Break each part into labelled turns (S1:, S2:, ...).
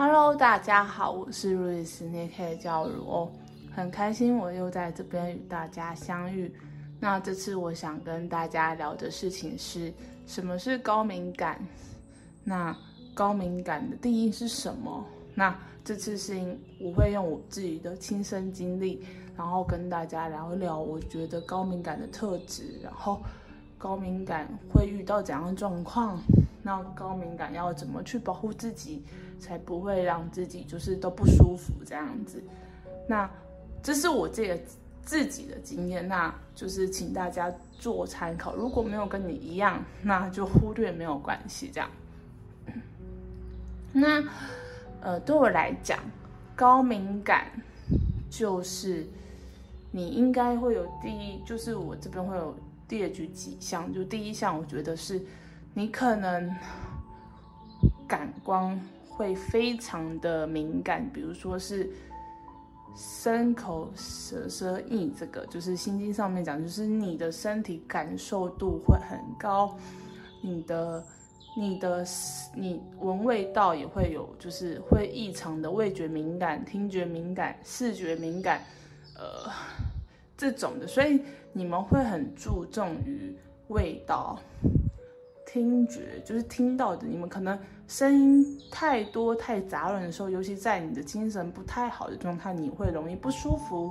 S1: Hello，大家好，我是瑞斯，你也可以叫我如哦，很开心我又在这边与大家相遇。那这次我想跟大家聊的事情是什么是高敏感？那高敏感的定义是什么？那这次是我会用我自己的亲身经历，然后跟大家聊一聊我觉得高敏感的特质，然后高敏感会遇到怎样的状况？那高敏感要怎么去保护自己，才不会让自己就是都不舒服这样子？那这是我这个自己的经验，那就是请大家做参考。如果没有跟你一样，那就忽略没有关系。这样。那呃，对我来讲，高敏感就是你应该会有第一，就是我这边会有列举几项，就第一项，我觉得是。你可能感官会非常的敏感，比如说是身口舌舌意，这个就是心经上面讲，就是你的身体感受度会很高，你的、你的、你闻味道也会有，就是会异常的味觉敏感、听觉敏感、视觉敏感，呃，这种的，所以你们会很注重于味道。听觉就是听到的，你们可能声音太多太杂乱的时候，尤其在你的精神不太好的状态，你会容易不舒服。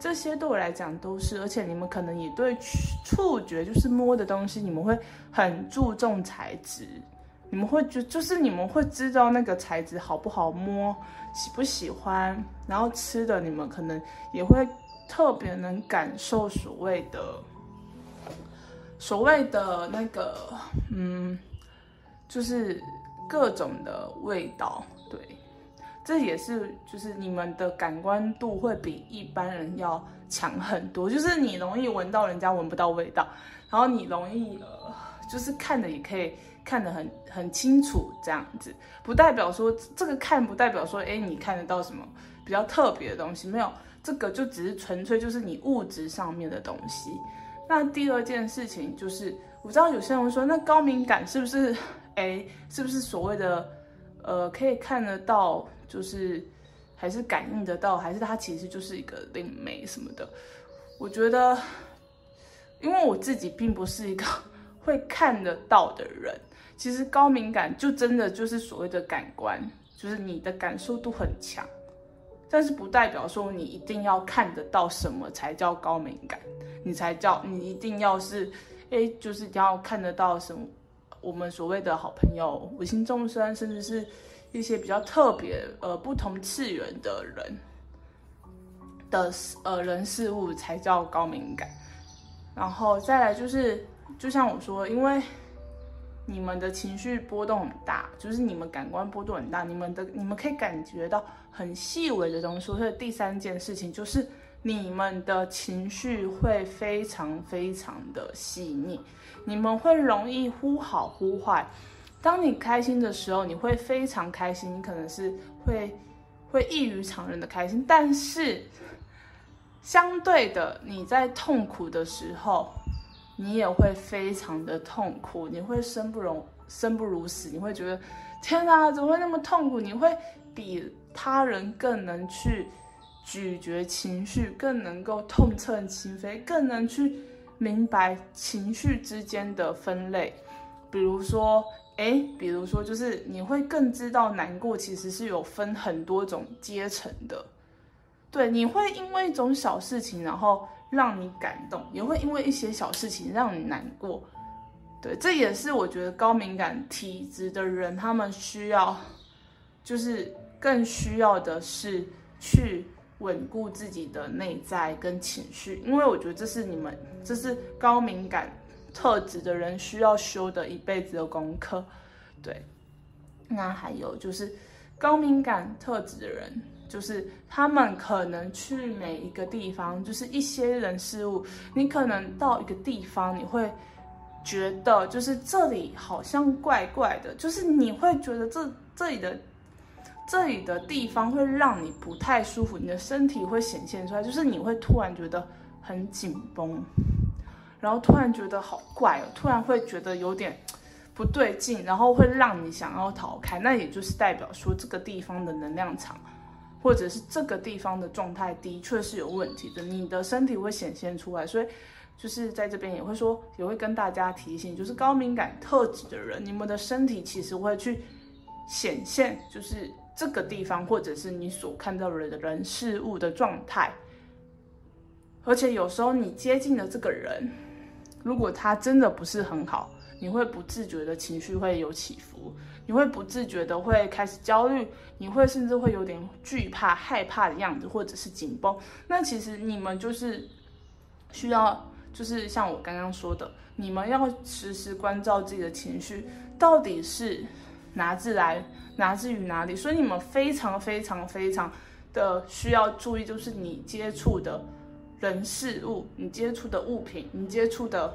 S1: 这些对我来讲都是，而且你们可能也对触觉，就是摸的东西，你们会很注重材质，你们会觉就是你们会知道那个材质好不好摸，喜不喜欢，然后吃的你们可能也会特别能感受所谓的。所谓的那个，嗯，就是各种的味道，对，这也是就是你们的感官度会比一般人要强很多，就是你容易闻到人家闻不到味道，然后你容易呃，就是看的也可以看得很很清楚这样子，不代表说这个看不代表说，哎，你看得到什么比较特别的东西，没有，这个就只是纯粹就是你物质上面的东西。那第二件事情就是，我知道有些人会说，那高敏感是不是，哎，是不是所谓的，呃，可以看得到，就是还是感应得到，还是它其实就是一个灵媒什么的？我觉得，因为我自己并不是一个 会看得到的人，其实高敏感就真的就是所谓的感官，就是你的感受度很强。但是不代表说你一定要看得到什么才叫高敏感，你才叫你一定要是，哎，就是要看得到什么，我们所谓的好朋友、无形众生，甚至是一些比较特别呃不同次元的人的呃人事物才叫高敏感。然后再来就是，就像我说，因为。你们的情绪波动很大，就是你们感官波动很大，你们的你们可以感觉到很细微的东西。所以第三件事情就是你们的情绪会非常非常的细腻，你们会容易忽好忽坏。当你开心的时候，你会非常开心，你可能是会会异于常人的开心。但是相对的，你在痛苦的时候。你也会非常的痛苦，你会生不容生不如死，你会觉得天哪，怎么会那么痛苦？你会比他人更能去咀嚼情绪，更能够痛彻心扉，更能去明白情绪之间的分类。比如说，哎，比如说，就是你会更知道难过其实是有分很多种阶层的。对，你会因为一种小事情，然后。让你感动，也会因为一些小事情让你难过。对，这也是我觉得高敏感体质的人，他们需要，就是更需要的是去稳固自己的内在跟情绪，因为我觉得这是你们，这是高敏感特质的人需要修的一辈子的功课。对，那还有就是高敏感特质的人。就是他们可能去每一个地方，就是一些人事物，你可能到一个地方，你会觉得就是这里好像怪怪的，就是你会觉得这这里的这里的地方会让你不太舒服，你的身体会显现出来，就是你会突然觉得很紧绷，然后突然觉得好怪哦，突然会觉得有点不对劲，然后会让你想要逃开，那也就是代表说这个地方的能量场，或者是这个地方的状态的确是有问题的，你的身体会显现出来，所以就是在这边也会说，也会跟大家提醒，就是高敏感特质的人，你们的身体其实会去显现，就是这个地方或者是你所看到的人事物的状态，而且有时候你接近的这个人，如果他真的不是很好。你会不自觉的情绪会有起伏，你会不自觉的会开始焦虑，你会甚至会有点惧怕、害怕的样子，或者是紧绷。那其实你们就是需要，就是像我刚刚说的，你们要时时关照自己的情绪到底是哪自来，来自于哪里。所以你们非常非常非常的需要注意，就是你接触的人事物，你接触的物品，你接触的。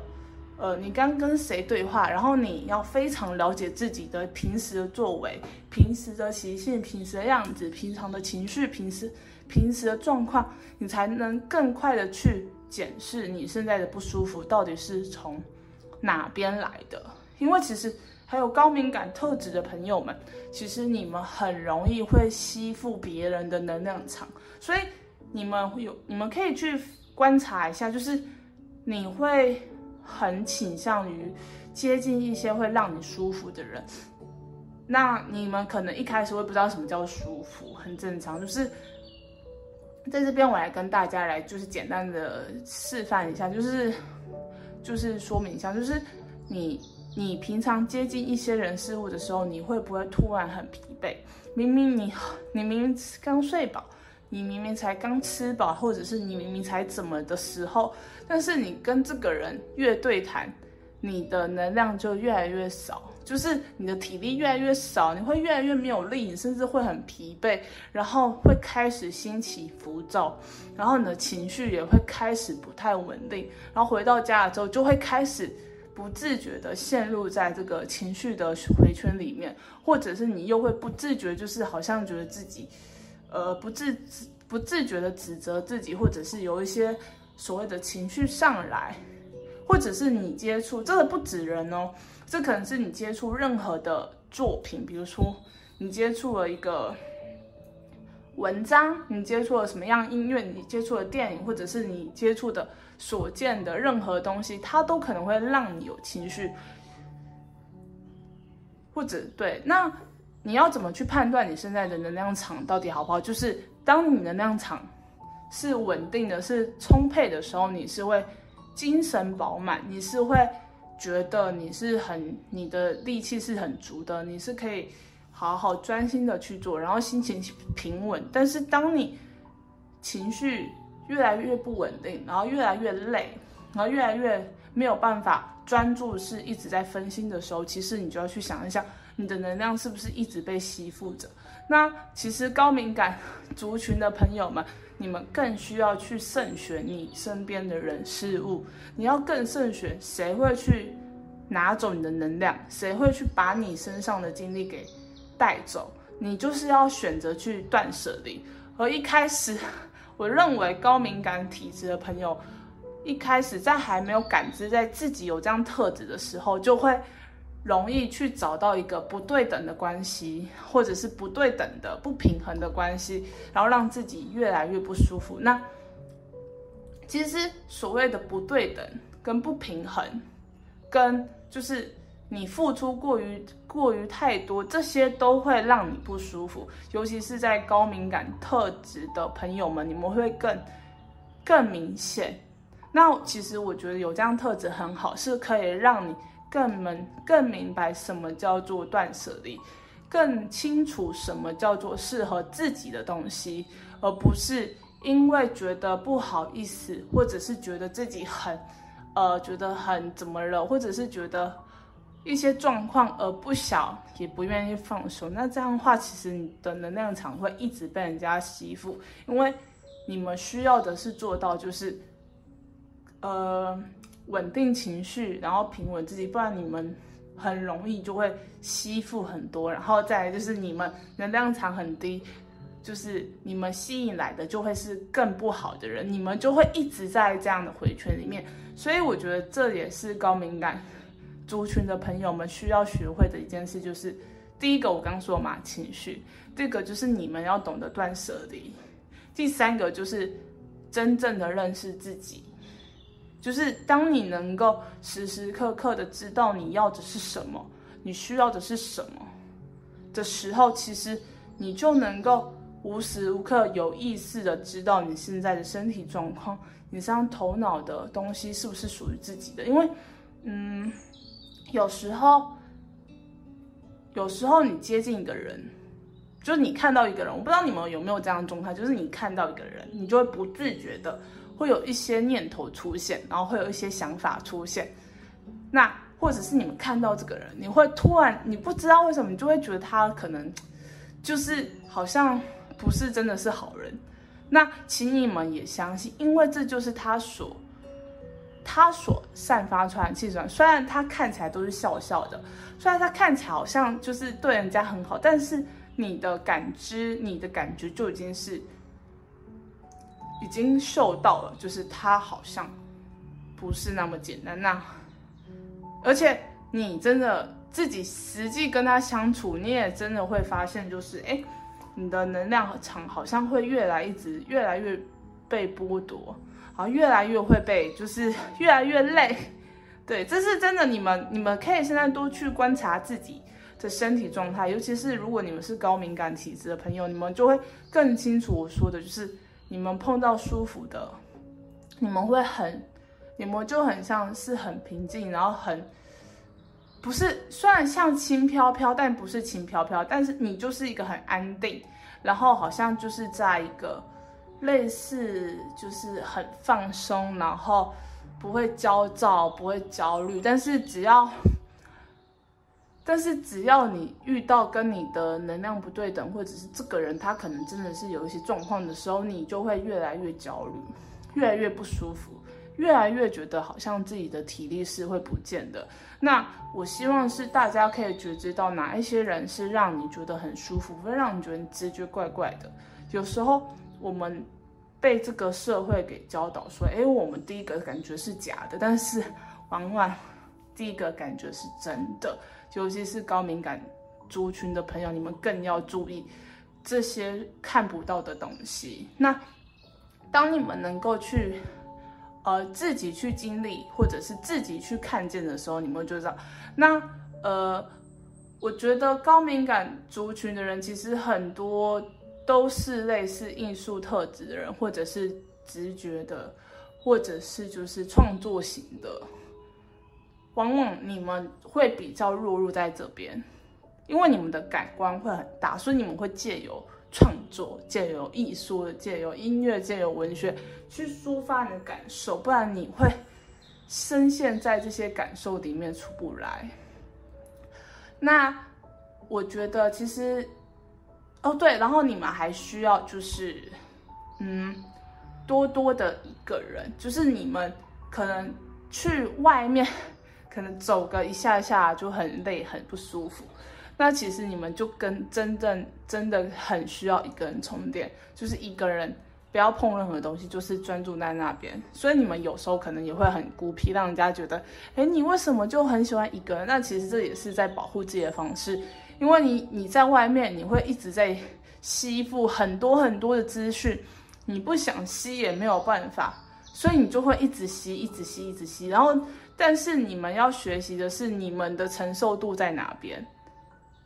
S1: 呃，你刚跟谁对话？然后你要非常了解自己的平时的作为、平时的习性、平时的样子、平常的情绪、平时平时的状况，你才能更快的去检视你现在的不舒服到底是从哪边来的。因为其实还有高敏感特质的朋友们，其实你们很容易会吸附别人的能量场，所以你们会有，你们可以去观察一下，就是你会。很倾向于接近一些会让你舒服的人，那你们可能一开始会不知道什么叫舒服，很正常。就是在这边，我来跟大家来就是简单的示范一下，就是就是说明一下，就是你你平常接近一些人事物的时候，你会不会突然很疲惫？明明你你明明刚睡饱。你明明才刚吃饱，或者是你明明才怎么的时候，但是你跟这个人越对谈，你的能量就越来越少，就是你的体力越来越少，你会越来越没有力，你甚至会很疲惫，然后会开始心情浮躁，然后你的情绪也会开始不太稳定，然后回到家了之后就会开始不自觉的陷入在这个情绪的回圈里面，或者是你又会不自觉，就是好像觉得自己。呃，不自不自觉的指责自己，或者是有一些所谓的情绪上来，或者是你接触这个不止人哦，这可能是你接触任何的作品，比如说你接触了一个文章，你接触了什么样音乐，你接触了电影，或者是你接触的所见的任何东西，它都可能会让你有情绪，或者对那。你要怎么去判断你现在的能量场到底好不好？就是当你能量场是稳定的、是充沛的时候，你是会精神饱满，你是会觉得你是很你的力气是很足的，你是可以好好专心的去做，然后心情平稳。但是当你情绪越来越不稳定，然后越来越累，然后越来越没有办法专注，是一直在分心的时候，其实你就要去想一下。你的能量是不是一直被吸附着？那其实高敏感族群的朋友们，你们更需要去慎选你身边的人事物。你要更慎选谁会去拿走你的能量，谁会去把你身上的精力给带走。你就是要选择去断舍离。而一开始，我认为高敏感体质的朋友，一开始在还没有感知在自己有这样特质的时候，就会。容易去找到一个不对等的关系，或者是不对等的不平衡的关系，然后让自己越来越不舒服。那其实所谓的不对等跟不平衡，跟就是你付出过于过于太多，这些都会让你不舒服。尤其是在高敏感特质的朋友们，你们会更更明显。那其实我觉得有这样特质很好，是可以让你。更明更明白什么叫做断舍离，更清楚什么叫做适合自己的东西，而不是因为觉得不好意思，或者是觉得自己很，呃，觉得很怎么了，或者是觉得一些状况而不小也不愿意放手。那这样的话，其实你的能量场会一直被人家吸附，因为你们需要的是做到就是，呃。稳定情绪，然后平稳自己，不然你们很容易就会吸附很多，然后再来就是你们能量场很低，就是你们吸引来的就会是更不好的人，你们就会一直在这样的回圈里面。所以我觉得这也是高敏感族群的朋友们需要学会的一件事，就是第一个我刚说嘛，情绪；第二个就是你们要懂得断舍离；第三个就是真正的认识自己。就是当你能够时时刻刻的知道你要的是什么，你需要的是什么的时候，其实你就能够无时无刻有意识的知道你现在的身体状况，你这样头脑的东西是不是属于自己的？因为，嗯，有时候，有时候你接近一个人，就是你看到一个人，我不知道你们有没有这样的状态，就是你看到一个人，你就会不自觉的。会有一些念头出现，然后会有一些想法出现，那或者是你们看到这个人，你会突然你不知道为什么，你就会觉得他可能就是好像不是真的是好人。那请你们也相信，因为这就是他所他所散发出来的气场。虽然他看起来都是笑笑的，虽然他看起来好像就是对人家很好，但是你的感知、你的感觉就已经是。已经嗅到了，就是他好像不是那么简单。那而且你真的自己实际跟他相处，你也真的会发现，就是哎，你的能量场好像会越来一直越来越被剥夺，好像越来越会被，就是越来越累。对，这是真的。你们你们可以现在多去观察自己的身体状态，尤其是如果你们是高敏感体质的朋友，你们就会更清楚我说的，就是。你们碰到舒服的，你们会很，你们就很像是很平静，然后很，不是，虽然像轻飘飘，但不是轻飘飘，但是你就是一个很安定，然后好像就是在一个类似就是很放松，然后不会焦躁，不会焦虑，但是只要。但是只要你遇到跟你的能量不对等，或者是这个人他可能真的是有一些状况的时候，你就会越来越焦虑，越来越不舒服，越来越觉得好像自己的体力是会不见的。那我希望是大家可以觉知到哪一些人是让你觉得很舒服，会让你觉得你直觉怪怪的。有时候我们被这个社会给教导说，哎，我们第一个感觉是假的，但是 往往第一个感觉是真的。尤其是高敏感族群的朋友，你们更要注意这些看不到的东西。那当你们能够去，呃，自己去经历，或者是自己去看见的时候，你们就知道。那呃，我觉得高敏感族群的人，其实很多都是类似艺术特质的人，或者是直觉的，或者是就是创作型的。往往你们会比较弱入在这边，因为你们的感官会很大，所以你们会借由创作、借由艺术、借由音乐、借由文学去抒发你的感受，不然你会深陷在这些感受里面出不来。那我觉得其实，哦对，然后你们还需要就是，嗯，多多的一个人，就是你们可能去外面。可能走个一下下就很累，很不舒服。那其实你们就跟真正真的很需要一个人充电，就是一个人不要碰任何东西，就是专注在那边。所以你们有时候可能也会很孤僻，让人家觉得，哎，你为什么就很喜欢一个人？那其实这也是在保护自己的方式，因为你你在外面你会一直在吸附很多很多的资讯，你不想吸也没有办法，所以你就会一直吸，一直吸，一直吸，然后。但是你们要学习的是你们的承受度在哪边，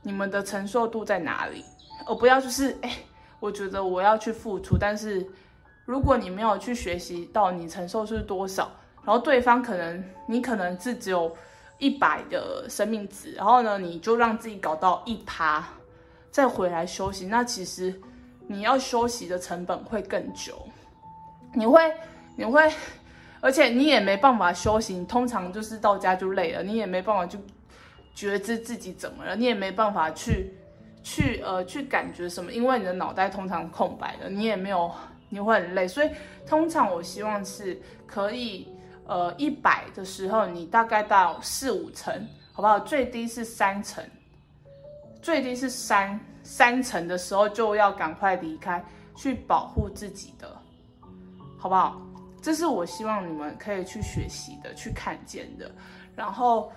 S1: 你们的承受度在哪里，而不要就是哎，我觉得我要去付出，但是如果你没有去学习到你承受是多少，然后对方可能你可能是只有一百的生命值，然后呢你就让自己搞到一趴，再回来休息，那其实你要休息的成本会更久，你会你会。而且你也没办法休息。你，通常就是到家就累了，你也没办法就觉知自己怎么了，你也没办法去去呃去感觉什么，因为你的脑袋通常空白的，你也没有，你会很累。所以通常我希望是可以呃一百的时候，你大概到四五层，好不好？最低是三层，最低是三三层的时候就要赶快离开，去保护自己的，好不好？这是我希望你们可以去学习的、去看见的。然后，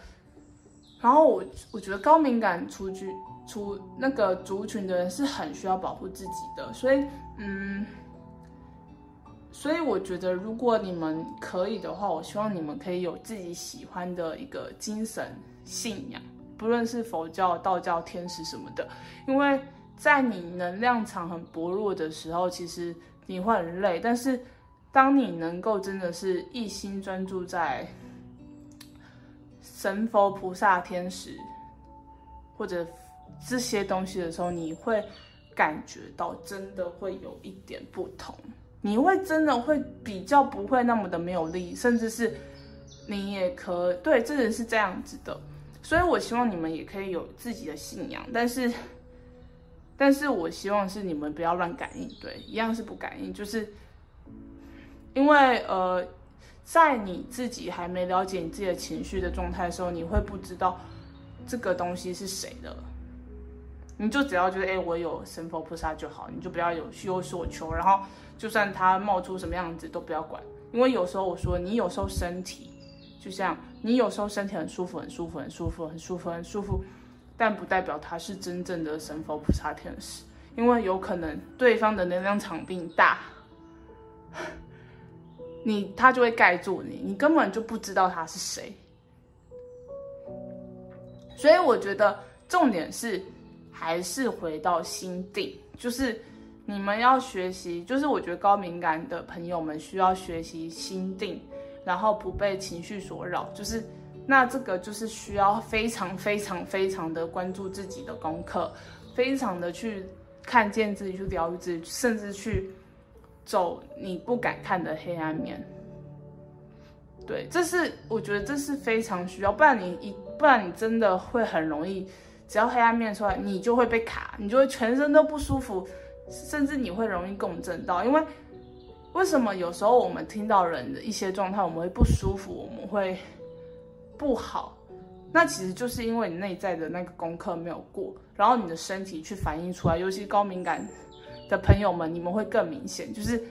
S1: 然后我我觉得高敏感出去出那个族群的人是很需要保护自己的，所以嗯，所以我觉得如果你们可以的话，我希望你们可以有自己喜欢的一个精神信仰，不论是佛教、道教、天使什么的，因为在你能量场很薄弱的时候，其实你会很累，但是当你能够真的是一心专注在。神佛菩萨天使，或者这些东西的时候，你会感觉到真的会有一点不同，你会真的会比较不会那么的没有力，甚至是你也可对，这人是这样子的，所以我希望你们也可以有自己的信仰，但是，但是我希望是你们不要乱感应，对，一样是不感应，就是因为呃。在你自己还没了解你自己的情绪的状态的时候，你会不知道这个东西是谁的，你就只要觉得，哎，我有神佛菩萨就好，你就不要有虚有所求，然后就算他冒出什么样子都不要管，因为有时候我说你有时候身体就像你有时候身体很舒服，很舒服，很舒服，很舒服，很舒服，但不代表他是真正的神佛菩萨天使，因为有可能对方的能量场比你大。你他就会盖住你，你根本就不知道他是谁。所以我觉得重点是还是回到心定，就是你们要学习，就是我觉得高敏感的朋友们需要学习心定，然后不被情绪所扰。就是那这个就是需要非常非常非常的关注自己的功课，非常的去看见自己，去疗愈自己，甚至去。走你不敢看的黑暗面，对，这是我觉得这是非常需要，不然你一不然你真的会很容易，只要黑暗面出来，你就会被卡，你就会全身都不舒服，甚至你会容易共振到。因为为什么有时候我们听到人的一些状态，我们会不舒服，我们会不好，那其实就是因为你内在的那个功课没有过，然后你的身体去反映出来，尤其高敏感。的朋友们，你们会更明显，就是，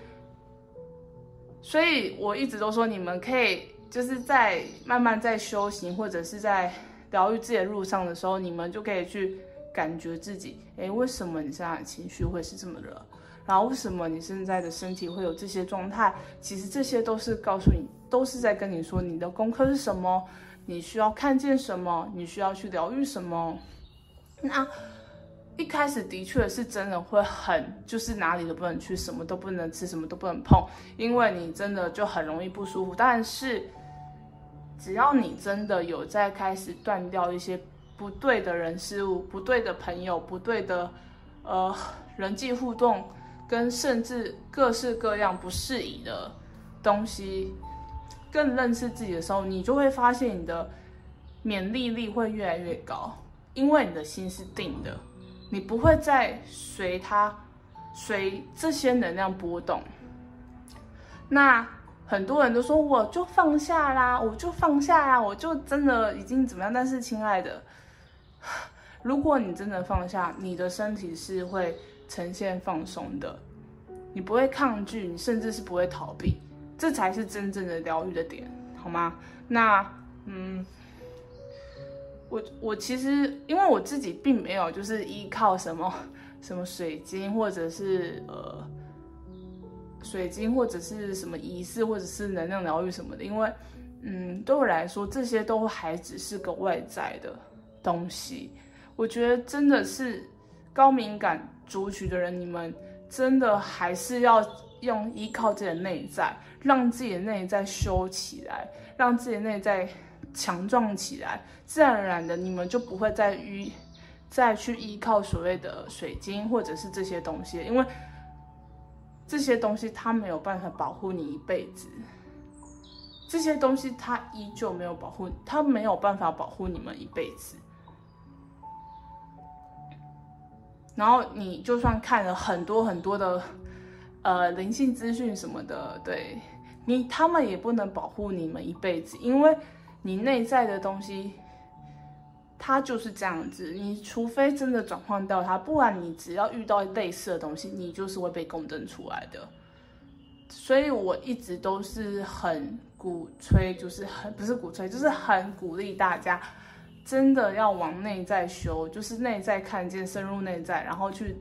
S1: 所以我一直都说，你们可以就是在慢慢在修行或者是在疗愈自己的路上的时候，你们就可以去感觉自己，诶，为什么你现在的情绪会是这么热？然后为什么你现在的身体会有这些状态？其实这些都是告诉你，都是在跟你说你的功课是什么，你需要看见什么，你需要去疗愈什么。那。一开始的确是真的会很，就是哪里都不能去，什么都不能吃，什么都不能碰，因为你真的就很容易不舒服。但是，只要你真的有在开始断掉一些不对的人事物、不对的朋友、不对的呃人际互动，跟甚至各式各样不适宜的东西，更认识自己的时候，你就会发现你的免疫力会越来越高，因为你的心是定的。你不会再随它，随这些能量波动。那很多人都说，我就放下啦，我就放下啦，我就真的已经怎么样？但是，亲爱的，如果你真的放下，你的身体是会呈现放松的，你不会抗拒，你甚至是不会逃避，这才是真正的疗愈的点，好吗？那，嗯。我我其实因为我自己并没有就是依靠什么什么水晶或者是呃水晶或者是什么仪式或者是能量疗愈什么的，因为嗯对我来说这些都还只是个外在的东西。我觉得真的是高敏感族群的人，你们真的还是要用依靠自己的内在，让自己的内在修起来，让自己的内在。强壮起来，自然而然的，你们就不会再依再去依靠所谓的水晶或者是这些东西，因为这些东西它没有办法保护你一辈子，这些东西它依旧没有保护，它没有办法保护你们一辈子。然后你就算看了很多很多的呃灵性资讯什么的，对你他们也不能保护你们一辈子，因为。你内在的东西，它就是这样子。你除非真的转换掉它，不然你只要遇到类似的东西，你就是会被共振出来的。所以我一直都是很鼓吹，就是很不是鼓吹，就是很鼓励大家真的要往内在修，就是内在看见，深入内在，然后去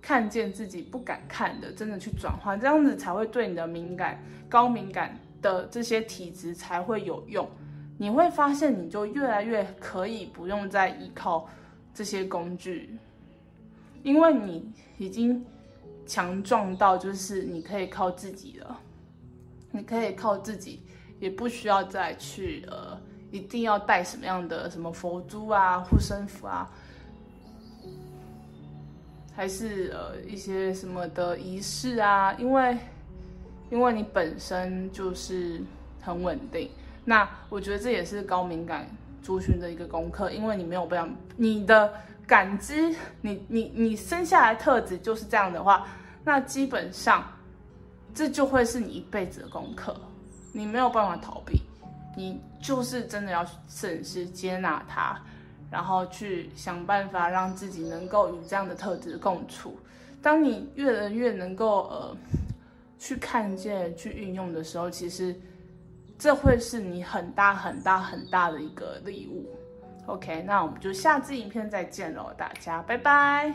S1: 看见自己不敢看的，真的去转换，这样子才会对你的敏感、高敏感的这些体质才会有用。你会发现，你就越来越可以不用再依靠这些工具，因为你已经强壮到就是你可以靠自己了，你可以靠自己。也不需要再去呃，一定要带什么样的什么佛珠啊、护身符啊，还是呃一些什么的仪式啊，因为因为你本身就是很稳定。那我觉得这也是高敏感族群的一个功课，因为你没有办法，你的感知，你你你生下来特质就是这样的话，那基本上这就会是你一辈子的功课。你没有办法逃避，你就是真的要审视、接纳它，然后去想办法让自己能够与这样的特质共处。当你越来越能够呃去看见、去运用的时候，其实这会是你很大、很大、很大的一个礼物。OK，那我们就下支影片再见喽，大家拜拜。